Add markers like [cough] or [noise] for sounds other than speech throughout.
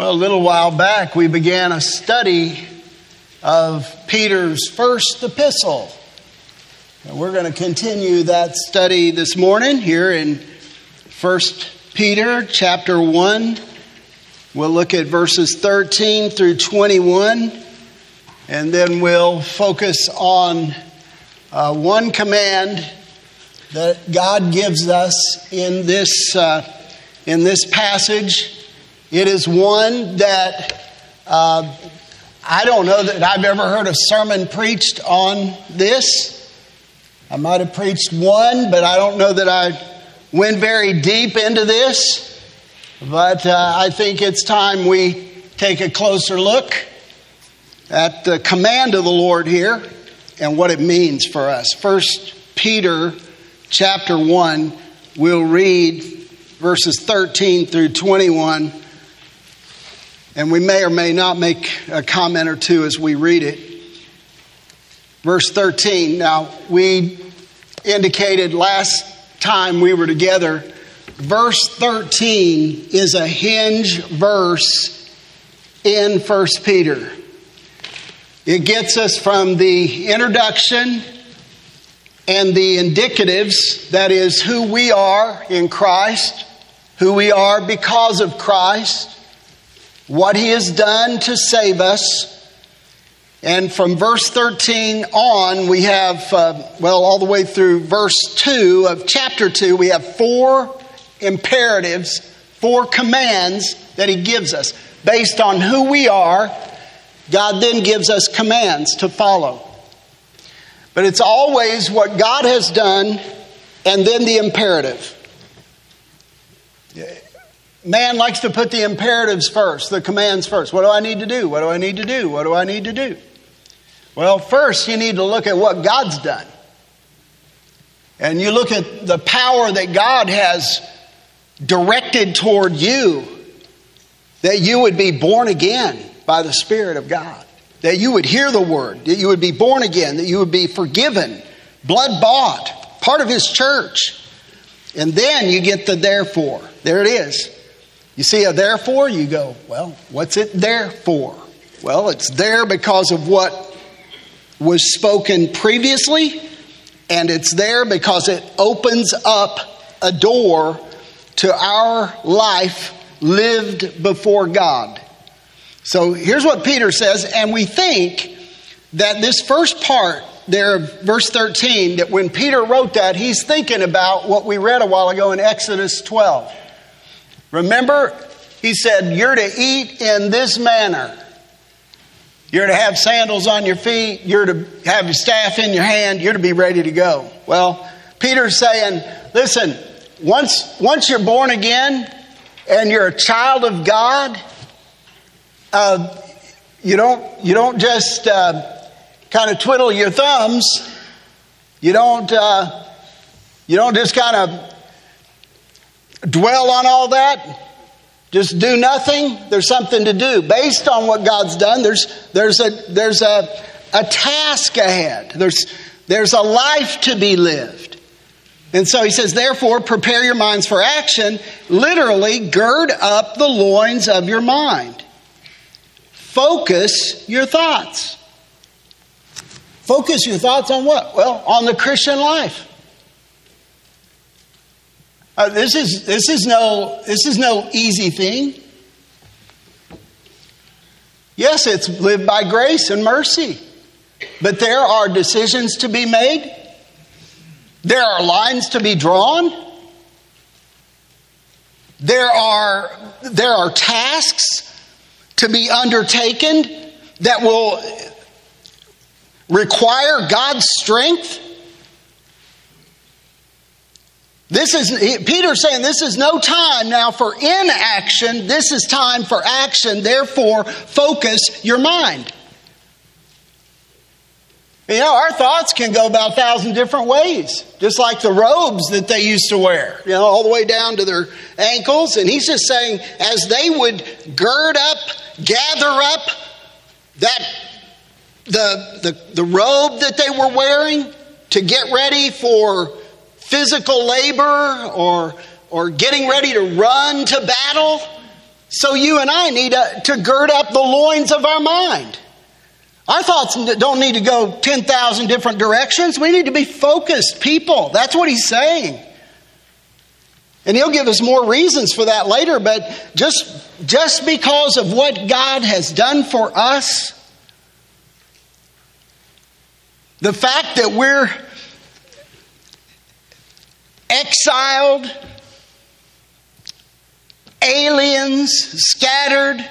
Well, a little while back, we began a study of Peter's first epistle. And we're going to continue that study this morning here in 1 Peter chapter 1. We'll look at verses 13 through 21, and then we'll focus on uh, one command that God gives us in this, uh, in this passage it is one that uh, I don't know that I've ever heard a sermon preached on this. I might have preached one, but I don't know that I went very deep into this. But uh, I think it's time we take a closer look at the command of the Lord here and what it means for us. First Peter chapter 1, we'll read verses 13 through 21 and we may or may not make a comment or two as we read it. Verse 13. Now, we indicated last time we were together, verse 13 is a hinge verse in 1 Peter. It gets us from the introduction and the indicatives, that is, who we are in Christ, who we are because of Christ what he has done to save us. And from verse 13 on, we have, uh, well, all the way through verse 2 of chapter 2, we have four imperatives, four commands that he gives us. Based on who we are, God then gives us commands to follow. But it's always what God has done and then the imperative. Man likes to put the imperatives first, the commands first. What do I need to do? What do I need to do? What do I need to do? Well, first, you need to look at what God's done. And you look at the power that God has directed toward you, that you would be born again by the Spirit of God, that you would hear the word, that you would be born again, that you would be forgiven, blood bought, part of His church. And then you get the therefore. There it is. You see a therefore, you go, well, what's it there for? Well, it's there because of what was spoken previously, and it's there because it opens up a door to our life lived before God. So here's what Peter says, and we think that this first part there, verse 13, that when Peter wrote that, he's thinking about what we read a while ago in Exodus 12. Remember, he said, You're to eat in this manner. You're to have sandals on your feet. You're to have your staff in your hand. You're to be ready to go. Well, Peter's saying, Listen, once, once you're born again and you're a child of God, uh, you, don't, you don't just uh, kind of twiddle your thumbs. You don't, uh, you don't just kind of dwell on all that. Just do nothing. There's something to do. Based on what God's done, there's, there's, a, there's a, a task ahead. There's, there's a life to be lived. And so he says, therefore, prepare your minds for action. Literally, gird up the loins of your mind. Focus your thoughts. Focus your thoughts on what? Well, on the Christian life. Uh, this, is, this, is no, this is no easy thing. Yes, it's lived by grace and mercy, but there are decisions to be made, there are lines to be drawn, there are, there are tasks to be undertaken that will require God's strength This is, Peter's saying this is no time now for inaction. This is time for action. Therefore, focus your mind. You know, our thoughts can go about a thousand different ways, just like the robes that they used to wear, you know, all the way down to their ankles. And he's just saying, as they would gird up, gather up that the, the, the robe that they were wearing to get ready for physical labor or, or getting ready to run to battle, So you and I need to, to gird up the loins of our mind. Our thoughts don't need to go 10,000 different directions. We need to be focused people. That's what he's saying. And he'll give us more reasons for that later, but just, just because of what God has done for us, the fact that we're exiled, aliens, scattered,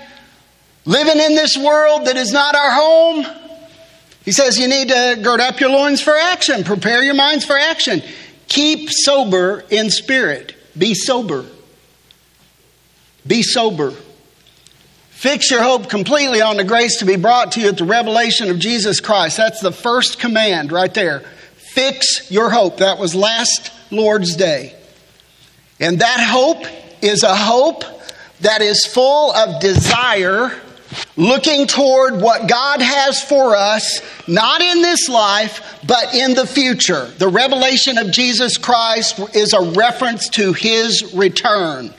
living in this world that is not our home. He says you need to gird up your loins for action, prepare your minds for action. Keep sober in spirit. Be sober. Be sober. Fix your hope completely on the grace to be brought to you at the revelation of Jesus Christ. That's the first command right there. Fix your hope. That was last Lord's Day. And that hope is a hope that is full of desire, looking toward what God has for us, not in this life, but in the future. The revelation of Jesus Christ is a reference to his return.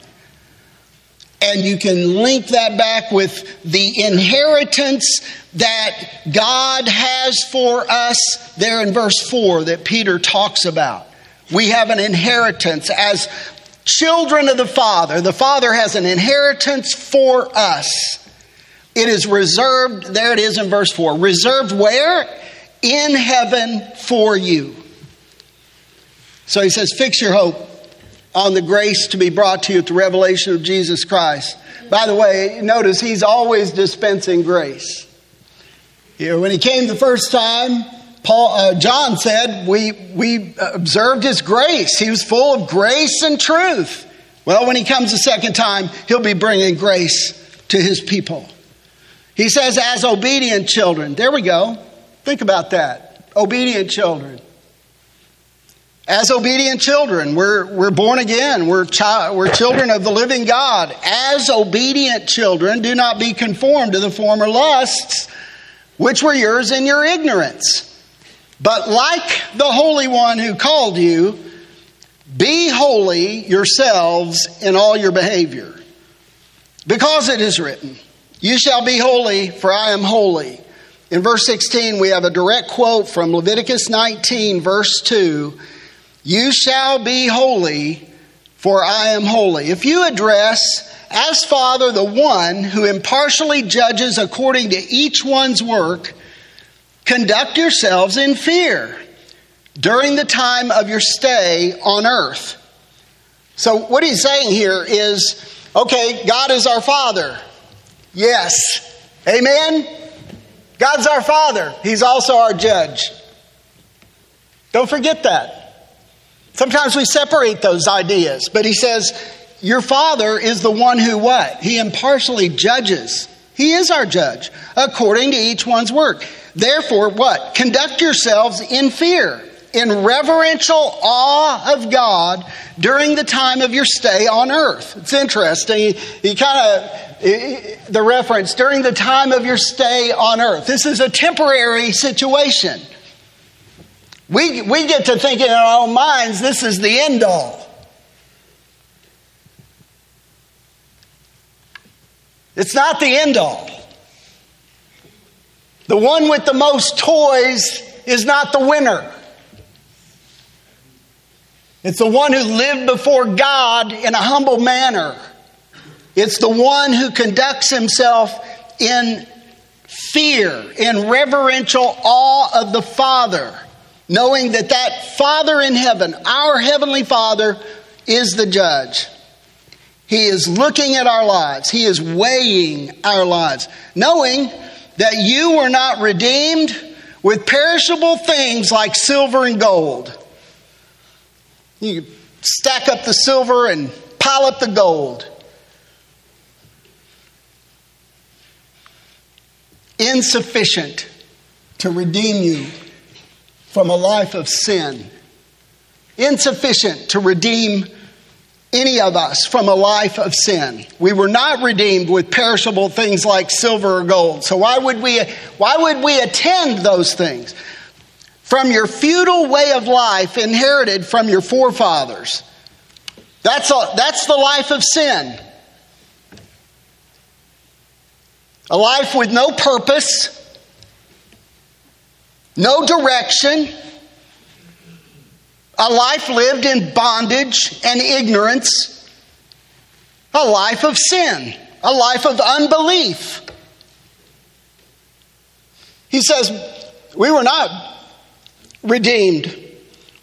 And you can link that back with the inheritance that God has for us there in verse 4 that Peter talks about. We have an inheritance as children of the Father. The Father has an inheritance for us. It is reserved, there it is in verse 4. Reserved where? In heaven for you. So he says, Fix your hope on the grace to be brought to you at the revelation of Jesus Christ. By the way, notice he's always dispensing grace. You know, when he came the first time, Paul, uh, John said, we, we observed his grace. He was full of grace and truth. Well, when he comes the second time, he'll be bringing grace to his people. He says, as obedient children. There we go. Think about that. Obedient children. As obedient children, we're, we're born again. We're, we're children of the living God. As obedient children, do not be conformed to the former lusts, which were yours in your ignorance. But like the Holy One who called you, be holy yourselves in all your behavior. Because it is written, You shall be holy, for I am holy. In verse 16, we have a direct quote from Leviticus 19, verse 2 You shall be holy, for I am holy. If you address as Father the one who impartially judges according to each one's work, Conduct yourselves in fear during the time of your stay on earth. So, what he's saying here is okay, God is our Father. Yes. Amen? God's our Father. He's also our judge. Don't forget that. Sometimes we separate those ideas, but he says, Your Father is the one who what? He impartially judges. He is our judge according to each one's work. Therefore, what? Conduct yourselves in fear, in reverential awe of God during the time of your stay on earth. It's interesting. He, he kind of, the reference, during the time of your stay on earth. This is a temporary situation. We, we get to thinking in our own minds, this is the end all. It's not the end all. The one with the most toys is not the winner. It's the one who lived before God in a humble manner. It's the one who conducts himself in fear, in reverential awe of the Father, knowing that that Father in heaven, our Heavenly Father, is the judge. He is looking at our lives, He is weighing our lives, knowing that you were not redeemed with perishable things like silver and gold. You stack up the silver and pile up the gold. Insufficient to redeem you from a life of sin. Insufficient to redeem any of us from a life of sin. We were not redeemed with perishable things like silver or gold. So why would we why would we attend those things? From your futile way of life inherited from your forefathers. That's a, that's the life of sin. a life with no purpose, no direction, a life lived in bondage and ignorance, a life of sin, a life of unbelief. He says, We were not redeemed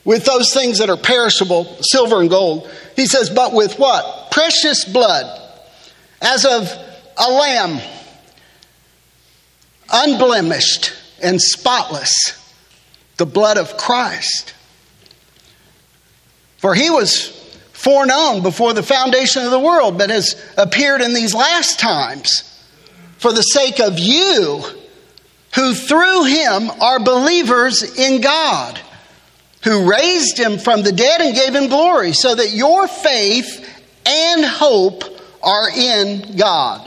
with those things that are perishable, silver and gold. He says, But with what? Precious blood, as of a lamb, unblemished and spotless, the blood of Christ. For he was foreknown before the foundation of the world, but has appeared in these last times for the sake of you, who through him are believers in God, who raised him from the dead and gave him glory, so that your faith and hope are in God.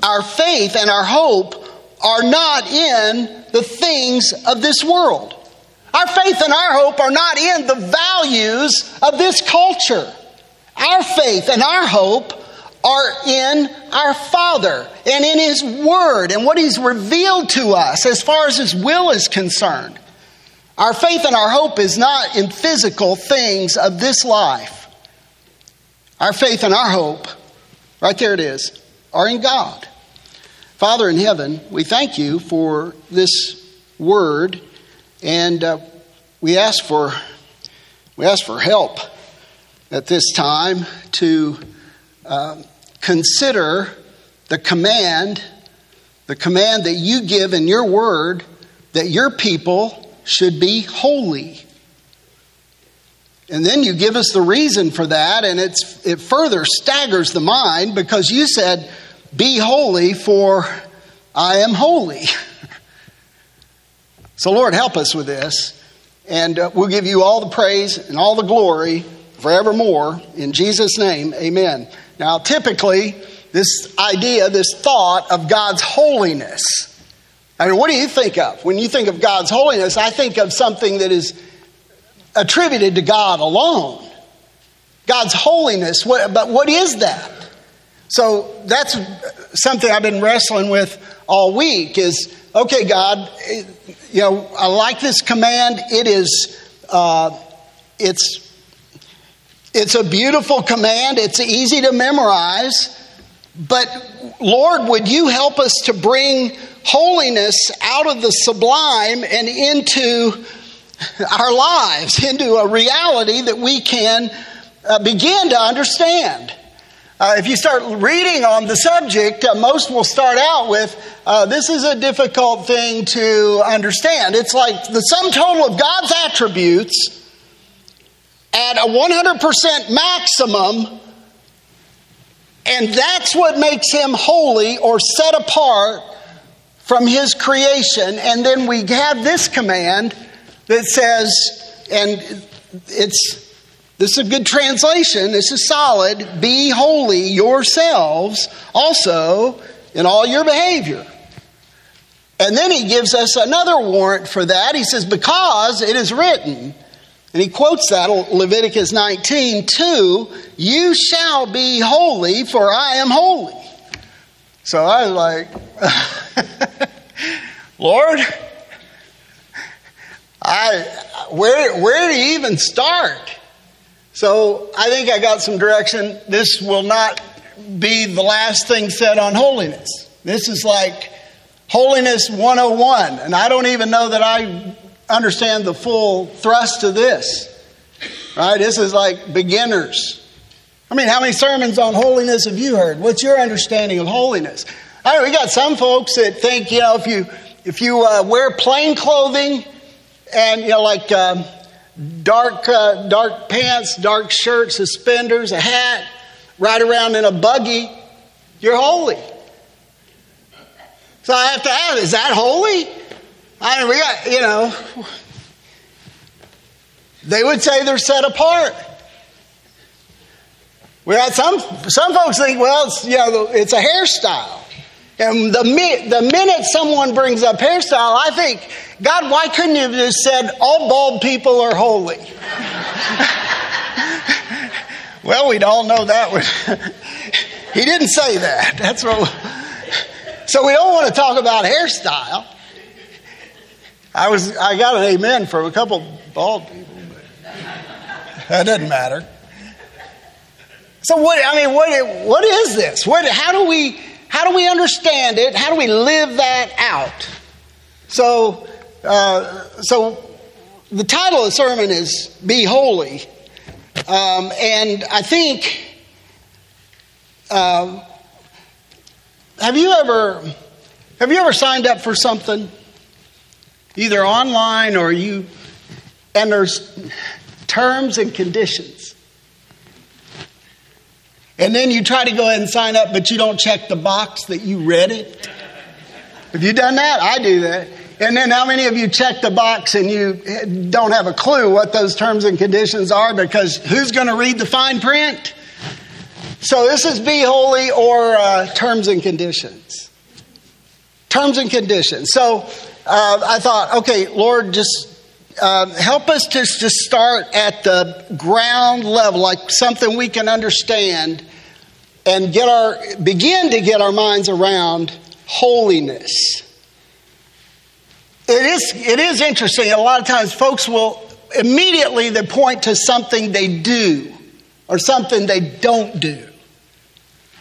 Our faith and our hope are not in the things of this world. Our faith and our hope are not in the values of this culture. Our faith and our hope are in our Father and in His Word and what He's revealed to us as far as His will is concerned. Our faith and our hope is not in physical things of this life. Our faith and our hope, right there it is, are in God. Father in heaven, we thank you for this word and uh, we ask for we ask for help at this time to uh, consider the command, the command that you give in your word that your people should be holy. And then you give us the reason for that, and it's, it further staggers the mind because you said, Be holy, for I am holy. [laughs] So, Lord, help us with this. And uh, we'll give you all the praise and all the glory forevermore. In Jesus' name, amen. Now, typically, this idea, this thought of God's holiness. I mean, what do you think of? When you think of God's holiness, I think of something that is attributed to God alone. God's holiness, what, but what is that? So that's something I've been wrestling with all week is okay, God, you know, I like this command. It is, uh, it's, it's a beautiful command. It's easy to memorize. But Lord, would you help us to bring holiness out of the sublime and into our lives, into a reality that we can uh, begin to understand? Uh, if you start reading on the subject, uh, most will start out with uh, this is a difficult thing to understand. It's like the sum total of God's attributes at a 100% maximum, and that's what makes him holy or set apart from his creation. And then we have this command that says, and it's this is a good translation. This is solid. Be holy yourselves also in all your behavior. And then he gives us another warrant for that. He says, Because it is written, and he quotes that Leviticus 19, 2, you shall be holy, for I am holy. So I was like, [laughs] Lord, I where where do you even start? So I think I got some direction. This will not be the last thing said on holiness. This is like holiness 101. And I don't even know that I understand the full thrust of this. Right? This is like beginners. I mean, how many sermons on holiness have you heard? What's your understanding of holiness? I know we got some folks that think, you know, if you if you uh, wear plain clothing and you know, like um, dark, uh, dark pants, dark shirt, suspenders, a hat, ride around in a buggy, you're holy. So I have to ask, is that holy? I mean, you know, they would say they're set apart. We got some, some folks think, well, it's, you know, it's a hairstyle. And the, the minute someone brings up hairstyle, I think, God, why couldn't you have just said, all bald people are holy? [laughs] well, we'd all know that. [laughs] He didn't say that. That's what. [laughs] so we don't want to talk about hairstyle. I was I got an amen from a couple bald people, but that doesn't matter. So what I mean, what what is this? What how do we how do we understand it? How do we live that out? So uh, so the title of the sermon is "Be Holy," um, and I think. Um, have you ever have you ever signed up for something either online or you and there's terms and conditions and then you try to go ahead and sign up but you don't check the box that you read it? Have you done that? I do that. And then how many of you check the box and you don't have a clue what those terms and conditions are because who's going to read the fine print? So this is be holy or uh, terms and conditions. Terms and conditions. So uh, I thought, okay, Lord, just uh, help us to, to start at the ground level, like something we can understand, and get our begin to get our minds around holiness. It is it is interesting. A lot of times, folks will immediately they point to something they do or something they don't do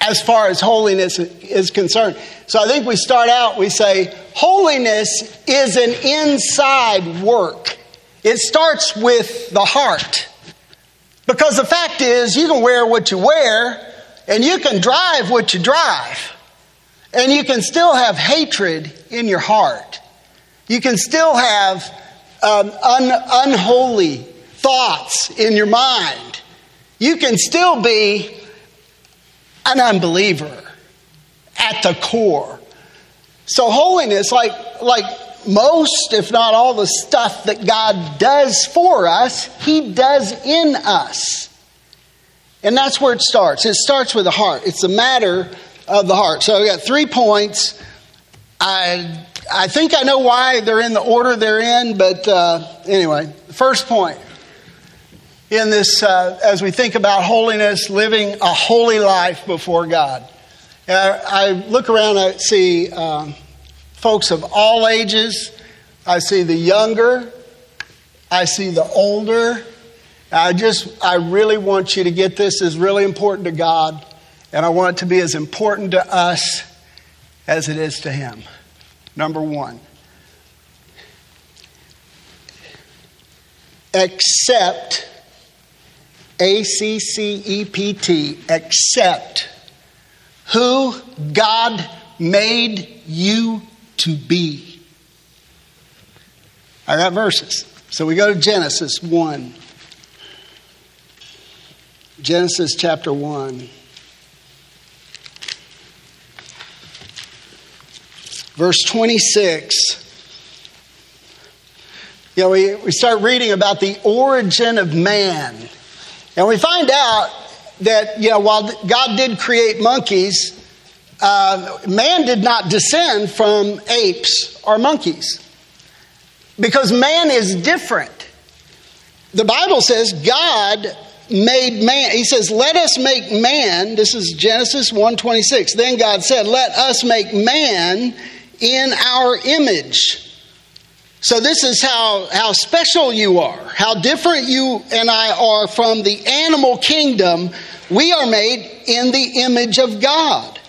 as far as holiness is concerned. So I think we start out, we say, holiness is an inside work. It starts with the heart. Because the fact is, you can wear what you wear, and you can drive what you drive, and you can still have hatred in your heart. You can still have um, un- unholy thoughts in your mind. You can still be an unbeliever at the core. So holiness, like like most, if not all, the stuff that God does for us, He does in us. And that's where it starts. It starts with the heart. It's a matter of the heart. So we got three points. I I think I know why they're in the order they're in, but uh, anyway, first point in this, uh, as we think about holiness, living a holy life before God. Uh, I look around, I see um, folks of all ages, I see the younger, I see the older. I just, I really want you to get this is really important to God, and I want it to be as important to us as it is to Him. Number one, accept a C C E P T, accept who God made you to be. I got verses. So we go to Genesis 1. Genesis chapter 1. Verse 26. You know, we, we start reading about the origin of man. And we find out that, you know, while God did create monkeys, uh, man did not descend from apes or monkeys because man is different. The Bible says God made man. He says, "Let us make man." This is Genesis 1:26. Then God said, "Let us make man in our image." So, this is how, how special you are, how different you and I are from the animal kingdom. We are made in the image of God.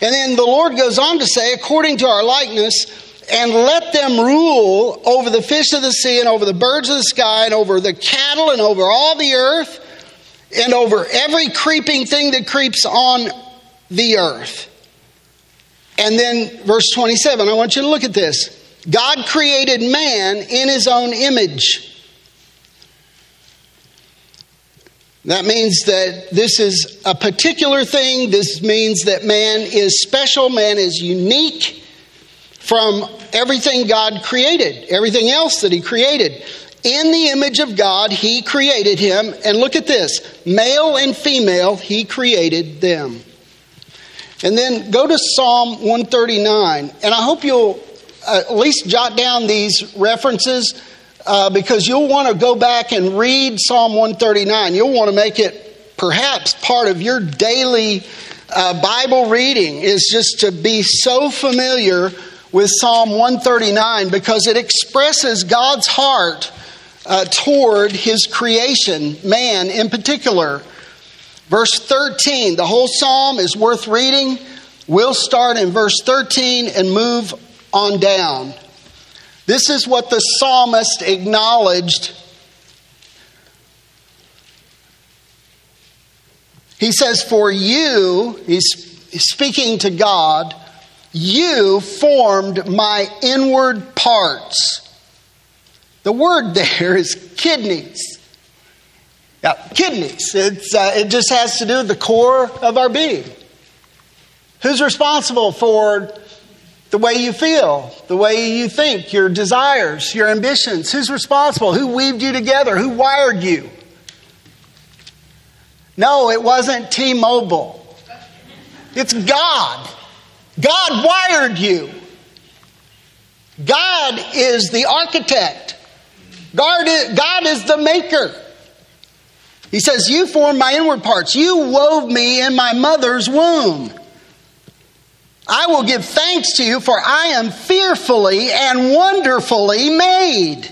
And then the Lord goes on to say, according to our likeness, and let them rule over the fish of the sea and over the birds of the sky and over the cattle and over all the earth and over every creeping thing that creeps on the earth. And then verse 27, I want you to look at this. God created man in his own image. That means that this is a particular thing. This means that man is special, man is unique from everything God created, everything else that he created. In the image of God, he created him. And look at this male and female, he created them. And then go to Psalm 139. And I hope you'll at least jot down these references uh, because you'll want to go back and read Psalm 139. You'll want to make it perhaps part of your daily uh, Bible reading is just to be so familiar with Psalm 139 because it expresses God's heart uh, toward his creation, man in particular. Verse 13, the whole psalm is worth reading. We'll start in verse 13 and move on down. This is what the psalmist acknowledged. He says, For you, he's speaking to God, you formed my inward parts. The word there is kidneys. Yeah, kidneys. It's, uh, it just has to do with the core of our being. Who's responsible for the way you feel, the way you think, your desires, your ambitions? Who's responsible? Who weaved you together? Who wired you? No, it wasn't T Mobile. It's God. God wired you. God is the architect. God is, God is the maker. He says, You formed my inward parts. You wove me in my mother's womb. I will give thanks to you, for I am fearfully and wonderfully made.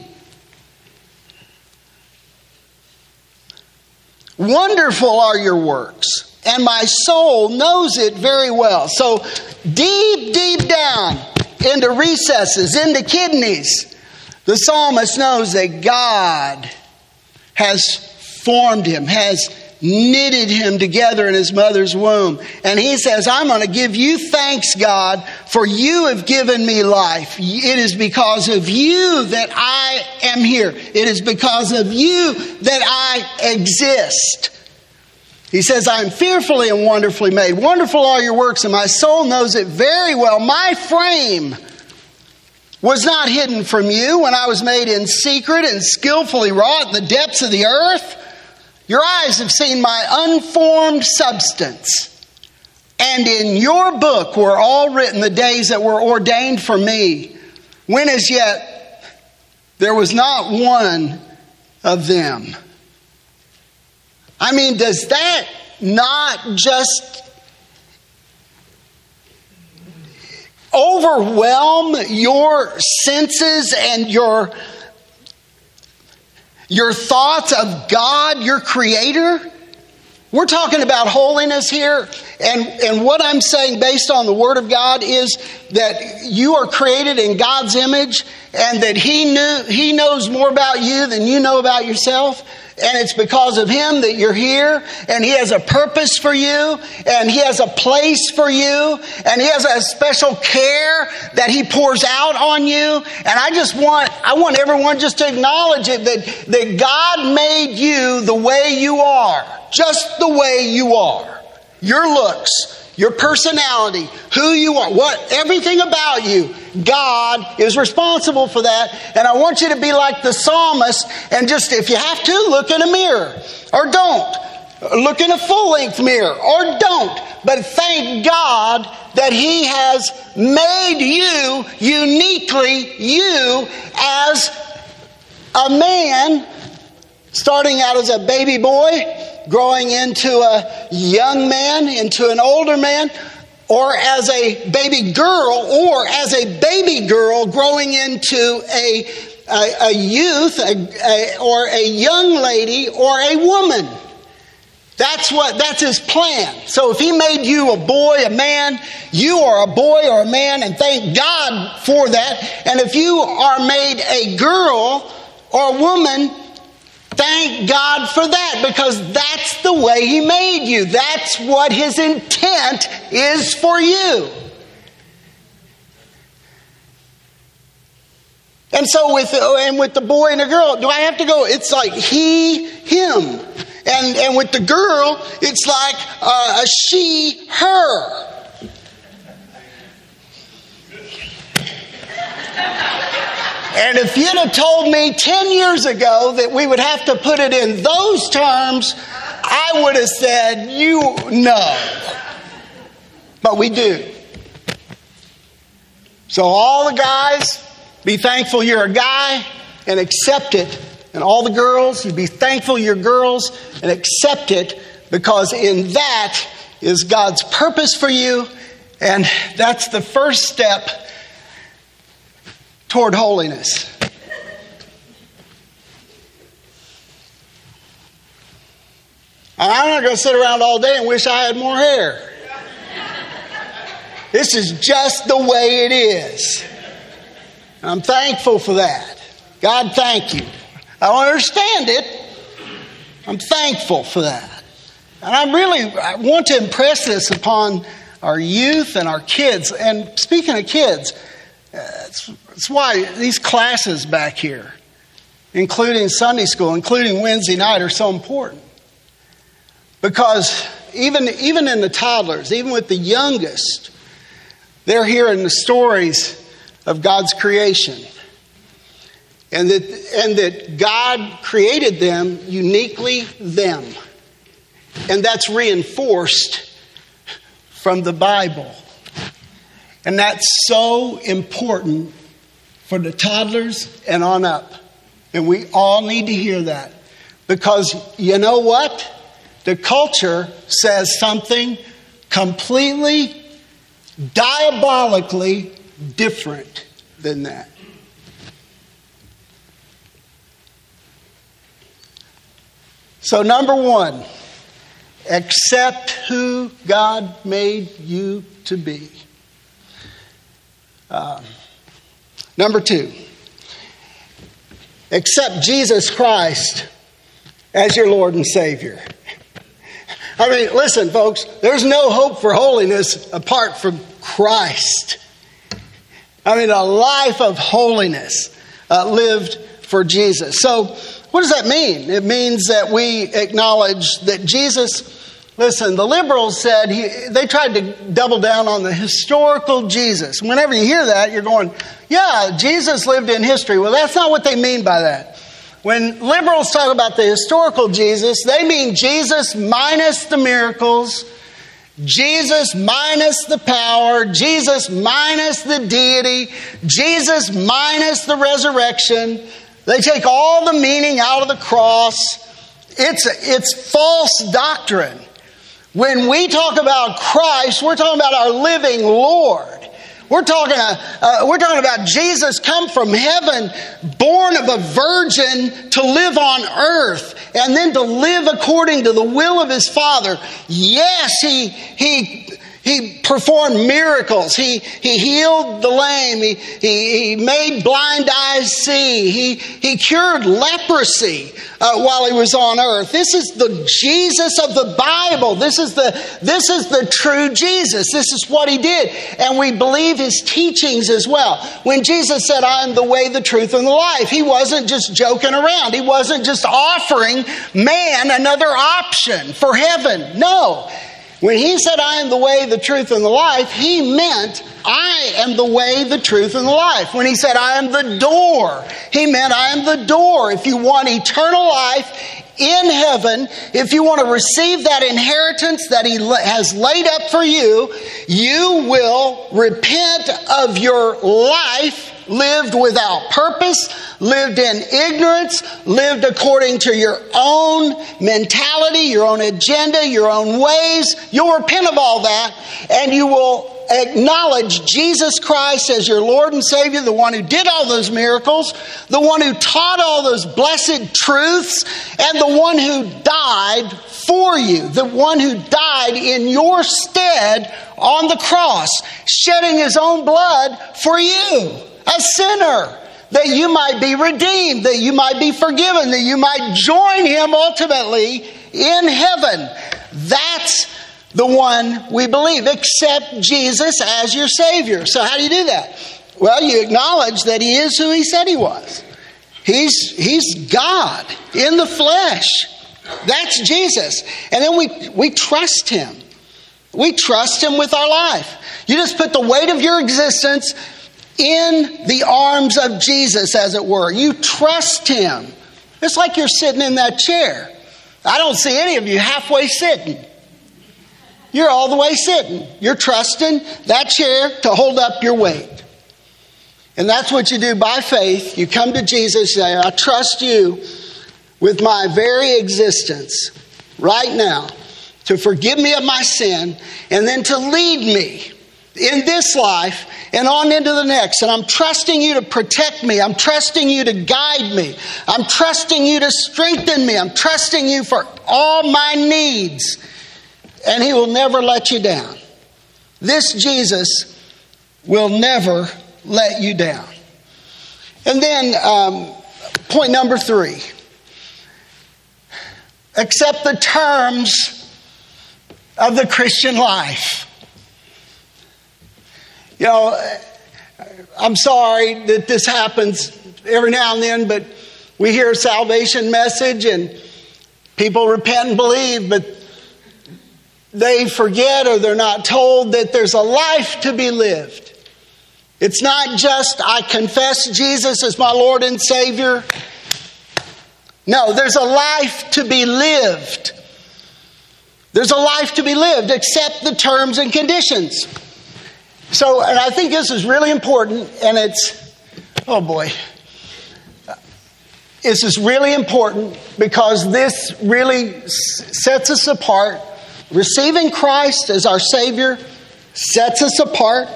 Wonderful are your works and my soul knows it very well. So, deep, deep down into recesses, into kidneys, the psalmist knows that God has formed him, has knitted him together in his mother's womb. And he says, I'm going to give you thanks, God, for you have given me life. It is because of you that I am here. It is because of you that I exist. He says, I am fearfully and wonderfully made. Wonderful are your works, and my soul knows it very well. My frame was not hidden from you when I was made in secret and skillfully wrought in the depths of the earth. Your eyes have seen my unformed substance. And in your book were all written the days that were ordained for me, when as yet there was not one of them. I mean, does that not just overwhelm your senses and your your thoughts of God, your creator? We're talking about holiness here, and, and what I'm saying based on the Word of God is that you are created in God's image, and that He knew He knows more about you than you know about yourself and it's because of Him that you're here, and He has a purpose for you, and He has a place for you, and He has a special care that He pours out on you. And I just want, I want everyone just to acknowledge it that, that God made you the way you are, just the way you are. Your looks, your personality, who you are, what everything about you, God is responsible for that. And I want you to be like the psalmist and just if you have to look in a mirror or don't. Look in a full length mirror or don't. But thank God that He has made you uniquely you as a man starting out as a baby boy growing into a young man, into an older man, or as a baby girl, or as a baby girl growing into a, a, a youth, a, a, or a young lady, or a woman. That's what that's his plan. So if he made you a boy, a man, you are a boy or a man, and thank God for that. And if you are made a girl or a woman, Thank God for that because that's the way He made you. That's what His intent is for you. And so with and with the boy and the girl, do I have to go? It's like he, him, and and with the girl, it's like uh, a she, her. And if you'd have told me 10 years ago that we would have to put it in those terms, I would have said, You know. But we do. So, all the guys, be thankful you're a guy and accept it. And all the girls, you be thankful you're girls and accept it because in that is God's purpose for you, and that's the first step toward holiness. I'm not going to sit around all day and wish I had more hair. This is just the way it is. I'm thankful for that. God, thank you. I don't understand it. I'm thankful for that. And I really I want to impress this upon our youth and our kids. And speaking of kids, uh, that's, that's why these classes back here, including Sunday school, including Wednesday night, are so important. Because even, even in the toddlers, even with the youngest, they're hearing the stories of God's creation. And that, and that God created them uniquely them. And that's reinforced from the Bible. And that's so important for the toddlers and on up. And we all need to hear that. Because you know what? The culture says something completely, diabolically different than that. So, number one, accept who God made you to be. Uh, number two, accept Jesus Christ as your Lord and Savior. I mean, listen, folks, there's no hope for holiness apart from Christ. I mean, a life of holiness uh, lived for Jesus. So, what does that mean? It means that we acknowledge that Jesus, listen, the liberals said, he, they tried to double down on the historical Jesus. Whenever you hear that, you're going, yeah, Jesus lived in history. Well, that's not what they mean by that. When liberals talk about the historical Jesus, they mean Jesus minus the miracles, Jesus minus the power, Jesus minus the deity, Jesus minus the resurrection. They take all the meaning out of the cross. It's, it's false doctrine. When we talk about Christ, we're talking about our living Lord. We're talking, uh, uh, we're talking about Jesus come from heaven, born of a virgin to live on earth, and then to live according to the will of his Father. Yes, he, he he performed miracles. He, he healed the lame. He, he, he made blind eyes see. He, he cured leprosy uh, while he was on earth. This is the Jesus of the Bible. This is the, this is the true Jesus. This is what he did. And we believe his teachings as well. When Jesus said, I am the way, the truth, and the life, he wasn't just joking around. He wasn't just offering man another option for heaven. No. When he said, I am the way, the truth, and the life, he meant, I am the way, the truth, and the life. When he said, I am the door, he meant, I am the door. If you want eternal life in heaven, if you want to receive that inheritance that he has laid up for you, you will repent of your life lived without purpose, lived in ignorance, lived according to your own mentality, your own agenda, your own ways. You'll repent of all that and you will acknowledge Jesus Christ as your Lord and Savior, the one who did all those miracles, the one who taught all those blessed truths, and the one who died for you, the one who died in your stead on the cross, shedding his own blood for you, a sinner that you might be redeemed, that you might be forgiven, that you might join him ultimately in heaven. That's the one we believe. Accept Jesus as your Savior. So, how do you do that? Well, you acknowledge that He is who He said He was. He's, he's God in the flesh. That's Jesus. And then we, we trust Him. We trust Him with our life. You just put the weight of your existence in the arms of Jesus, as it were. You trust Him. It's like you're sitting in that chair. I don't see any of you halfway sitting. You're all the way sitting. You're trusting that chair to hold up your weight. And that's what you do by faith. You come to Jesus and say, I trust you with my very existence right now to forgive me of my sin, and then to lead me in this life and on into the next. And I'm trusting you to protect me. I'm trusting you to guide me. I'm trusting you to strengthen me. I'm trusting you for all my needs. And He will never let you down. This Jesus will never let you down. And then, um, point number three accept the terms of the Christian life. You know, I'm sorry that this happens every now and then, but we hear a salvation message and people repent and believe, but they forget or they're not told that there's a life to be lived. It's not just, I confess Jesus as my Lord and Savior. No, there's a life to be lived. There's a life to be lived, accept the terms and conditions. So, and I think this is really important, and it's, oh boy, this is really important because this really sets us apart. Receiving Christ as our Savior sets us apart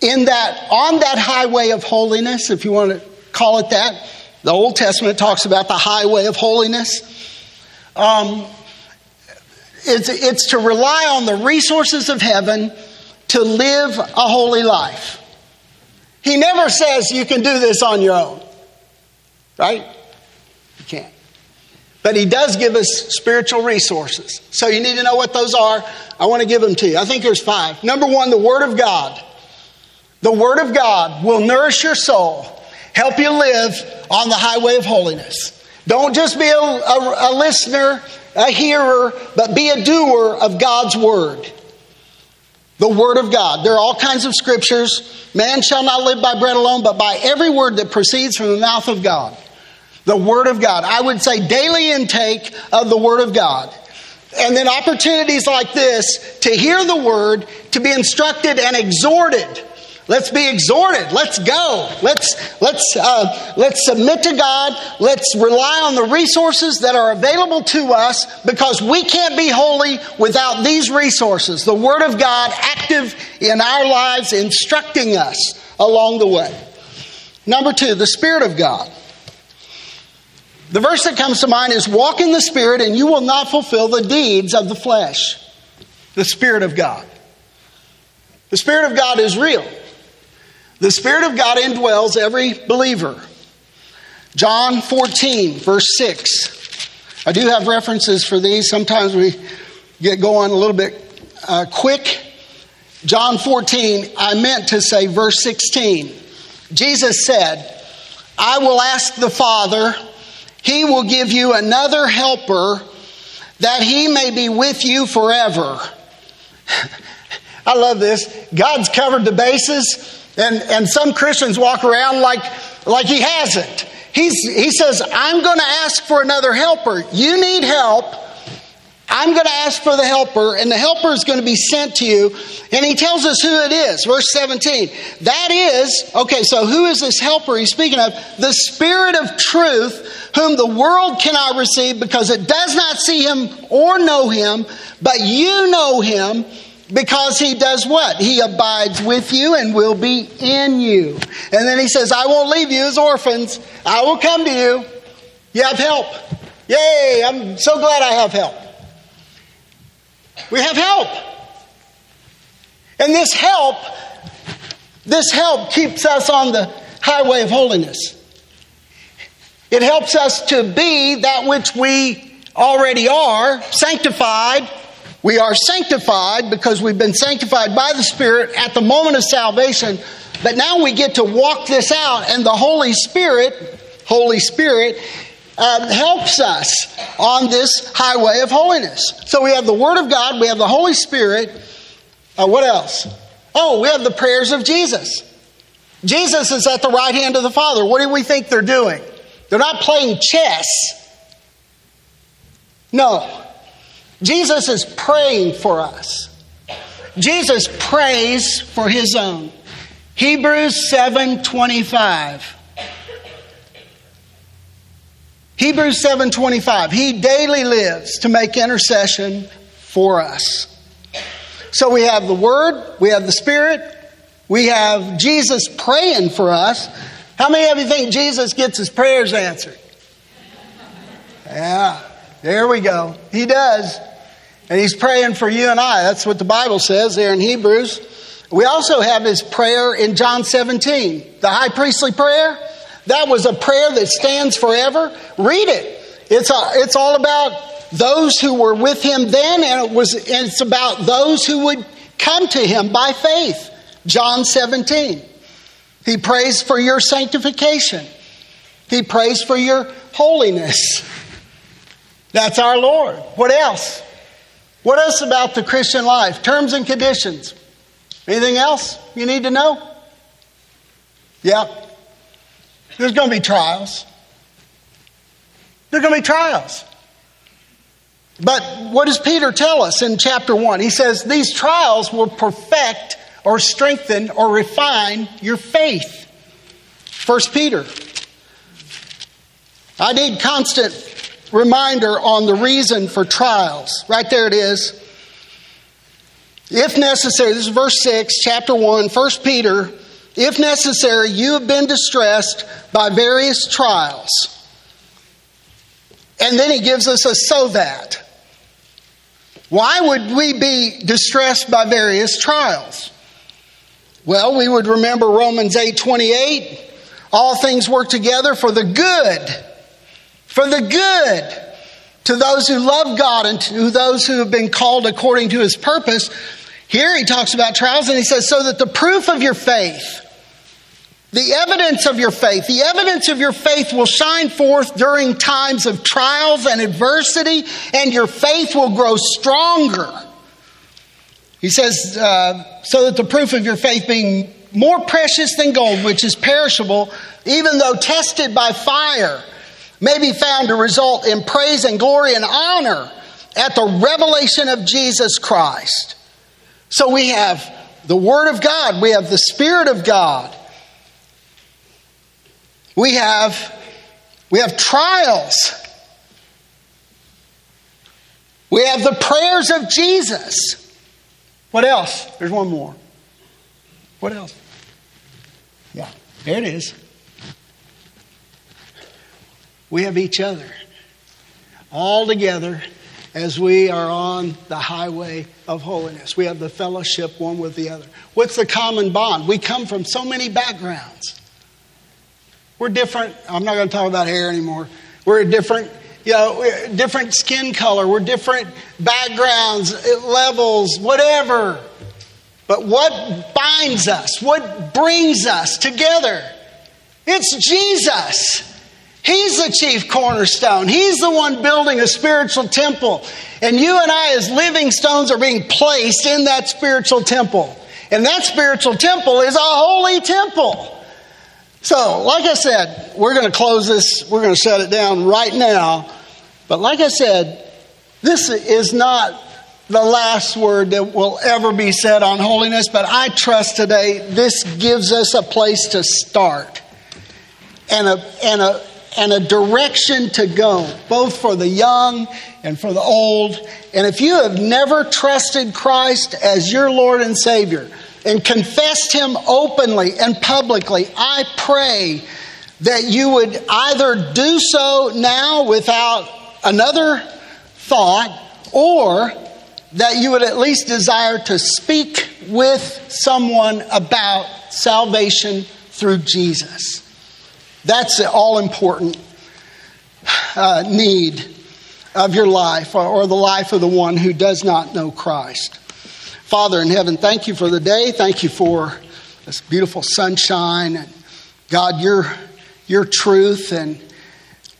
in that, on that highway of holiness, if you want to call it that. The Old Testament talks about the highway of holiness. Um, it's, it's to rely on the resources of heaven to live a holy life. He never says you can do this on your own, right? You can't. But he does give us spiritual resources. So you need to know what those are. I want to give them to you. I think there's five. Number one, the Word of God. The Word of God will nourish your soul, help you live on the highway of holiness. Don't just be a, a, a listener a hearer, but be a doer of God's word. The word of God. There are all kinds of scriptures. Man shall not live by bread alone, but by every word that proceeds from the mouth of God. The word of God. I would say daily intake of the word of God. And then opportunities like this to hear the word, to be instructed and exhorted Let's be exhorted. Let's go. Let's let's uh, let's submit to God. Let's rely on the resources that are available to us because we can't be holy without these resources. The Word of God active in our lives, instructing us along the way. Number two, the Spirit of God. The verse that comes to mind is walk in the Spirit and you will not fulfill the deeds of the flesh. The Spirit of God. The Spirit of God is real. The Spirit of God indwells every believer. John 14, verse 6. I do have references for these. Sometimes we get going a little bit uh, quick. John 14, I meant to say verse 16. Jesus said, I will ask the Father, he will give you another helper that he may be with you forever. [laughs] I love this. God's covered the bases. And, and some Christians walk around like, like he hasn't. He's, he says, I'm going to ask for another helper. You need help. I'm going to ask for the helper, and the helper is going to be sent to you. And he tells us who it is. Verse 17. That is, okay, so who is this helper he's speaking of? The Spirit of truth, whom the world cannot receive because it does not see him or know him, but you know him because he does what? He abides with you and will be in you. And then he says, I won't leave you as orphans. I will come to you. You have help. Yay, I'm so glad I have help. We have help. And this help, this help keeps us on the highway of holiness. It helps us to be that which we already are, sanctified, we are sanctified because we've been sanctified by the Spirit at the moment of salvation, but now we get to walk this out, and the Holy Spirit, Holy Spirit, um, helps us on this highway of holiness. So we have the Word of God, we have the Holy Spirit. Uh, what else? Oh, we have the prayers of Jesus. Jesus is at the right hand of the Father. What do we think they're doing? They're not playing chess. No, Jesus is praying for us. Jesus prays for his own. Hebrews 7:25. Hebrews 7:25. He daily lives to make intercession for us. So we have the word, we have the spirit, we have Jesus praying for us. How many of you think Jesus gets his prayers answered? Yeah, there we go. He does. And he's praying for you and I. That's what the Bible says there in Hebrews. We also have his prayer in John 17, the high priestly prayer. That was a prayer that stands forever. Read it. It's, a, it's all about those who were with him then, and it was, and it's about those who would come to him by faith. John 17. He prays for your sanctification. He prays for your holiness. That's our Lord. What else? What else about the Christian life? Terms and conditions. Anything else you need to know? Yeah. There's going to be trials. There's going to be trials. But what does Peter tell us in chapter 1? He says these trials will perfect or strengthen or refine your faith. First Peter. I need constant reminder on the reason for trials. Right there it is. If necessary, this is verse 6, chapter 1, 1 Peter. If necessary, you have been distressed by various trials. And then he gives us a so that. Why would we be distressed by various trials? Well, we would remember Romans 8 28. All things work together for the good, for the good to those who love God and to those who have been called according to his purpose. Here he talks about trials and he says, so that the proof of your faith, the evidence of your faith, the evidence of your faith will shine forth during times of trials and adversity, and your faith will grow stronger. He says, uh, so that the proof of your faith being more precious than gold, which is perishable, even though tested by fire, may be found to result in praise and glory and honor at the revelation of Jesus Christ. So we have the Word of God, we have the Spirit of God, we have, we have trials. We have the prayers of Jesus. What else? There's one more. What else? Yeah, there it is. We have each other all together as we are on the highway of holiness. We have the fellowship one with the other. What's the common bond? We come from so many backgrounds. We're different. I'm not going to talk about hair anymore. We're different, you know, different skin color. We're different backgrounds, levels, whatever. But what binds us? What brings us together? It's Jesus. He's the chief cornerstone. He's the one building a spiritual temple. And you and I, as living stones, are being placed in that spiritual temple. And that spiritual temple is a holy temple. So, like I said, we're going to close this, we're going to shut it down right now. But, like I said, this is not the last word that will ever be said on holiness, but I trust today this gives us a place to start and a, and a, and a direction to go, both for the young and for the old. And if you have never trusted Christ as your Lord and Savior and confessed Him openly and publicly, I pray that you would either do so now without another thought or that you would at least desire to speak with someone about salvation through Jesus. That's the all important uh, need of your life or, or the life of the one who does not know Christ. Father in heaven, thank you for the day. Thank you for this beautiful sunshine. And God, your, your truth. And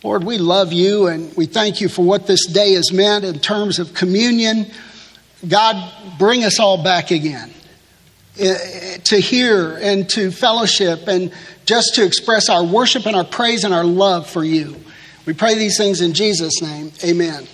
Lord, we love you and we thank you for what this day has meant in terms of communion God, bring us all back again eh, to hear and to fellowship and just to express our worship and our praise and our love for you. We pray these things in Jesus' name. Amen.